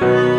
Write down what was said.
Música